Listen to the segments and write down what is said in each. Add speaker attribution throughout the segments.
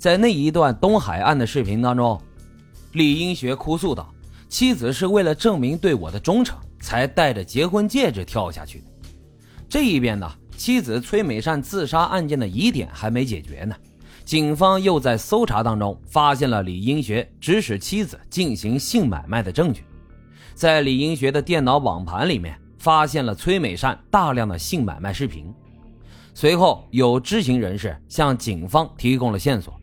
Speaker 1: 在那一段东海岸的视频当中，李英学哭诉道：“妻子是为了证明对我的忠诚，才带着结婚戒指跳下去的。”这一边呢，妻子崔美善自杀案件的疑点还没解决呢，警方又在搜查当中发现了李英学指使妻子进行性买卖的证据，在李英学的电脑网盘里面发现了崔美善大量的性买卖视频。随后，有知情人士向警方提供了线索。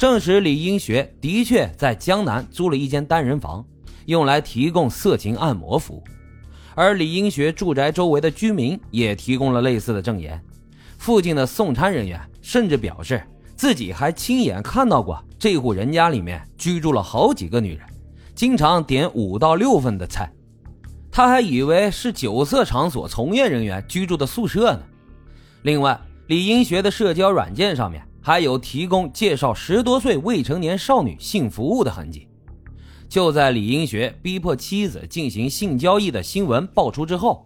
Speaker 1: 证实李英学的确在江南租了一间单人房，用来提供色情按摩服务。而李英学住宅周围的居民也提供了类似的证言。附近的送餐人员甚至表示，自己还亲眼看到过这户人家里面居住了好几个女人，经常点五到六份的菜。他还以为是酒色场所从业人员居住的宿舍呢。另外，李英学的社交软件上面。还有提供介绍十多岁未成年少女性服务的痕迹。就在李英学逼迫妻子进行性交易的新闻爆出之后，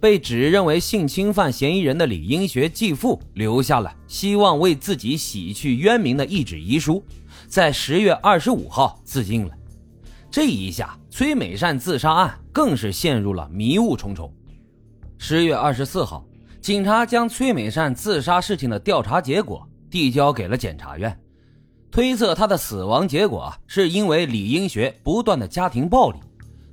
Speaker 1: 被指认为性侵犯嫌疑人的李英学继父留下了希望为自己洗去冤名的一纸遗书，在十月二十五号自尽了。这一下，崔美善自杀案更是陷入了迷雾重重。十月二十四号，警察将崔美善自杀事情的调查结果。递交给了检察院，推测他的死亡结果是因为李英学不断的家庭暴力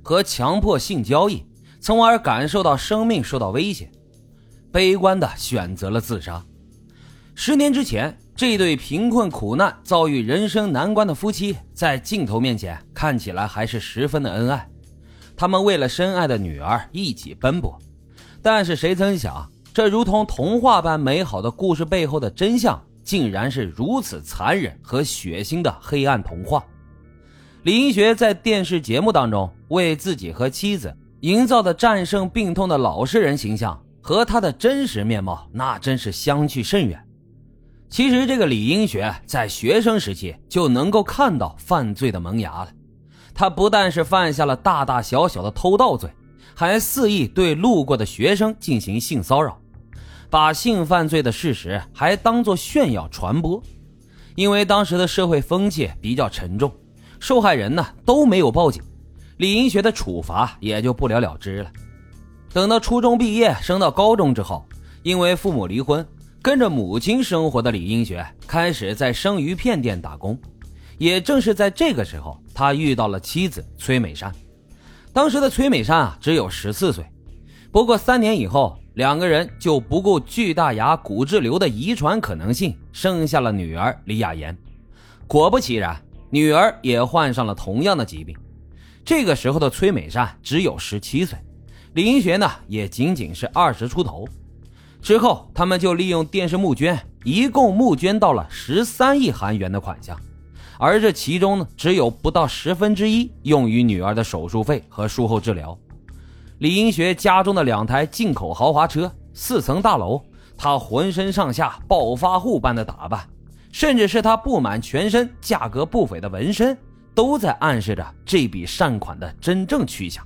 Speaker 1: 和强迫性交易，从而感受到生命受到威胁，悲观的选择了自杀。十年之前，这对贫困苦难、遭遇人生难关的夫妻，在镜头面前看起来还是十分的恩爱，他们为了深爱的女儿一起奔波。但是谁曾想，这如同童话般美好的故事背后的真相。竟然是如此残忍和血腥的黑暗童话。李英学在电视节目当中为自己和妻子营造的战胜病痛的老实人形象，和他的真实面貌那真是相去甚远。其实，这个李英学在学生时期就能够看到犯罪的萌芽了。他不但是犯下了大大小小的偷盗罪，还肆意对路过的学生进行性骚扰。把性犯罪的事实还当作炫耀传播，因为当时的社会风气比较沉重，受害人呢都没有报警，李英学的处罚也就不了了之了。等到初中毕业升到高中之后，因为父母离婚，跟着母亲生活的李英学开始在生鱼片店打工。也正是在这个时候，他遇到了妻子崔美善。当时的崔美善啊只有十四岁，不过三年以后。两个人就不顾巨大牙骨质瘤的遗传可能性，生下了女儿李雅妍。果不其然，女儿也患上了同样的疾病。这个时候的崔美善只有十七岁，李英学呢也仅仅是二十出头。之后，他们就利用电视募捐，一共募捐到了十三亿韩元的款项，而这其中呢，只有不到十分之一用于女儿的手术费和术后治疗。李英学家中的两台进口豪华车、四层大楼，他浑身上下暴发户般的打扮，甚至是他布满全身价格不菲的纹身，都在暗示着这笔善款的真正去向。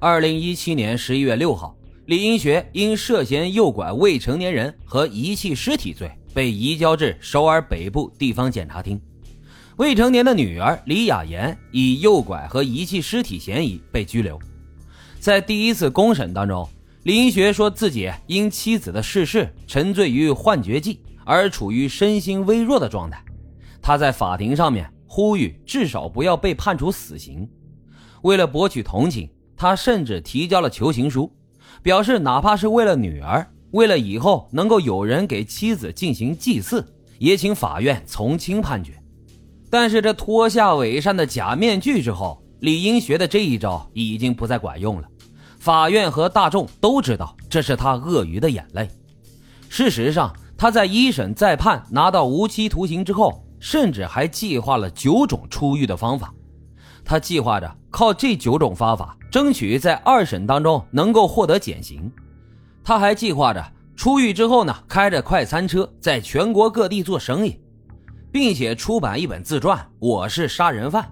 Speaker 1: 二零一七年十一月六号，李英学因涉嫌诱拐未成年人和遗弃尸体罪，被移交至首尔北部地方检察厅。未成年的女儿李雅妍以诱拐和遗弃尸体嫌疑被拘留。在第一次公审当中，李英学说自己因妻子的逝世沉醉于幻觉剂，而处于身心微弱的状态。他在法庭上面呼吁至少不要被判处死刑。为了博取同情，他甚至提交了求情书，表示哪怕是为了女儿，为了以后能够有人给妻子进行祭祀，也请法院从轻判决。但是这脱下伪善的假面具之后，李英学的这一招已经不再管用了，法院和大众都知道这是他鳄鱼的眼泪。事实上，他在一审再判拿到无期徒刑之后，甚至还计划了九种出狱的方法。他计划着靠这九种方法，争取在二审当中能够获得减刑。他还计划着出狱之后呢，开着快餐车在全国各地做生意，并且出版一本自传《我是杀人犯》。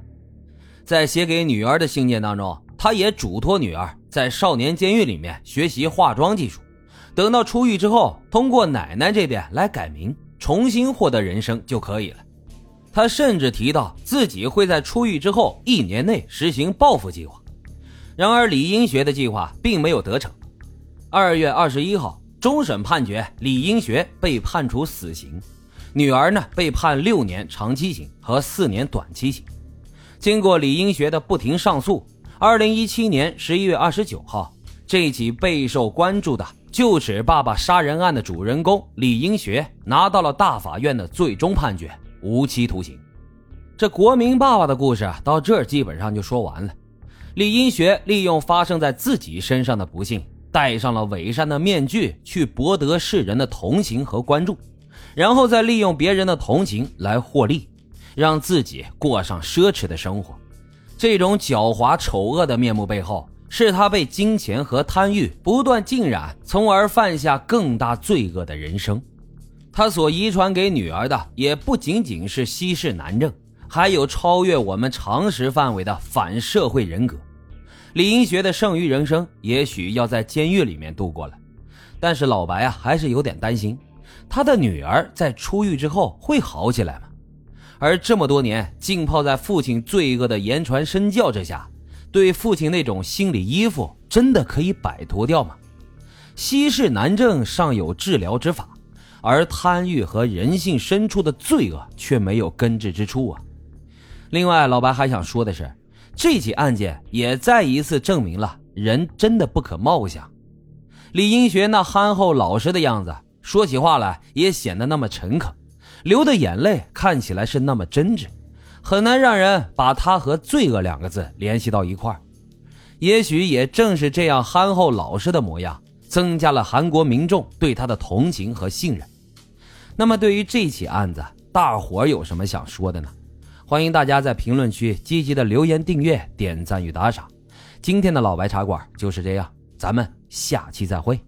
Speaker 1: 在写给女儿的信件当中，他也嘱托女儿在少年监狱里面学习化妆技术，等到出狱之后，通过奶奶这边来改名，重新获得人生就可以了。他甚至提到自己会在出狱之后一年内实行报复计划。然而，李英学的计划并没有得逞。二月二十一号，终审判决李英学被判处死刑，女儿呢被判六年长期刑和四年短期刑。经过李英学的不停上诉，二零一七年十一月二十九号，这起备受关注的旧址爸爸杀人案的主人公李英学拿到了大法院的最终判决。无期徒刑，这国民爸爸的故事到这儿基本上就说完了。李英学利用发生在自己身上的不幸，戴上了伪善的面具，去博得世人的同情和关注，然后再利用别人的同情来获利，让自己过上奢侈的生活。这种狡猾丑恶的面目背后，是他被金钱和贪欲不断浸染，从而犯下更大罪恶的人生。他所遗传给女儿的也不仅仅是稀世难症，还有超越我们常识范围的反社会人格。李英学的剩余人生也许要在监狱里面度过了，但是老白啊还是有点担心，他的女儿在出狱之后会好起来吗？而这么多年浸泡在父亲罪恶的言传身教之下，对父亲那种心理依附真的可以摆脱掉吗？息事难政尚有治疗之法。而贪欲和人性深处的罪恶却没有根治之处啊！另外，老白还想说的是，这起案件也再一次证明了人真的不可貌相。李英学那憨厚老实的样子，说起话来也显得那么诚恳，流的眼泪看起来是那么真挚，很难让人把他和罪恶两个字联系到一块儿。也许也正是这样憨厚老实的模样。增加了韩国民众对他的同情和信任。那么，对于这起案子，大伙有什么想说的呢？欢迎大家在评论区积极的留言、订阅、点赞与打赏。今天的老白茶馆就是这样，咱们下期再会。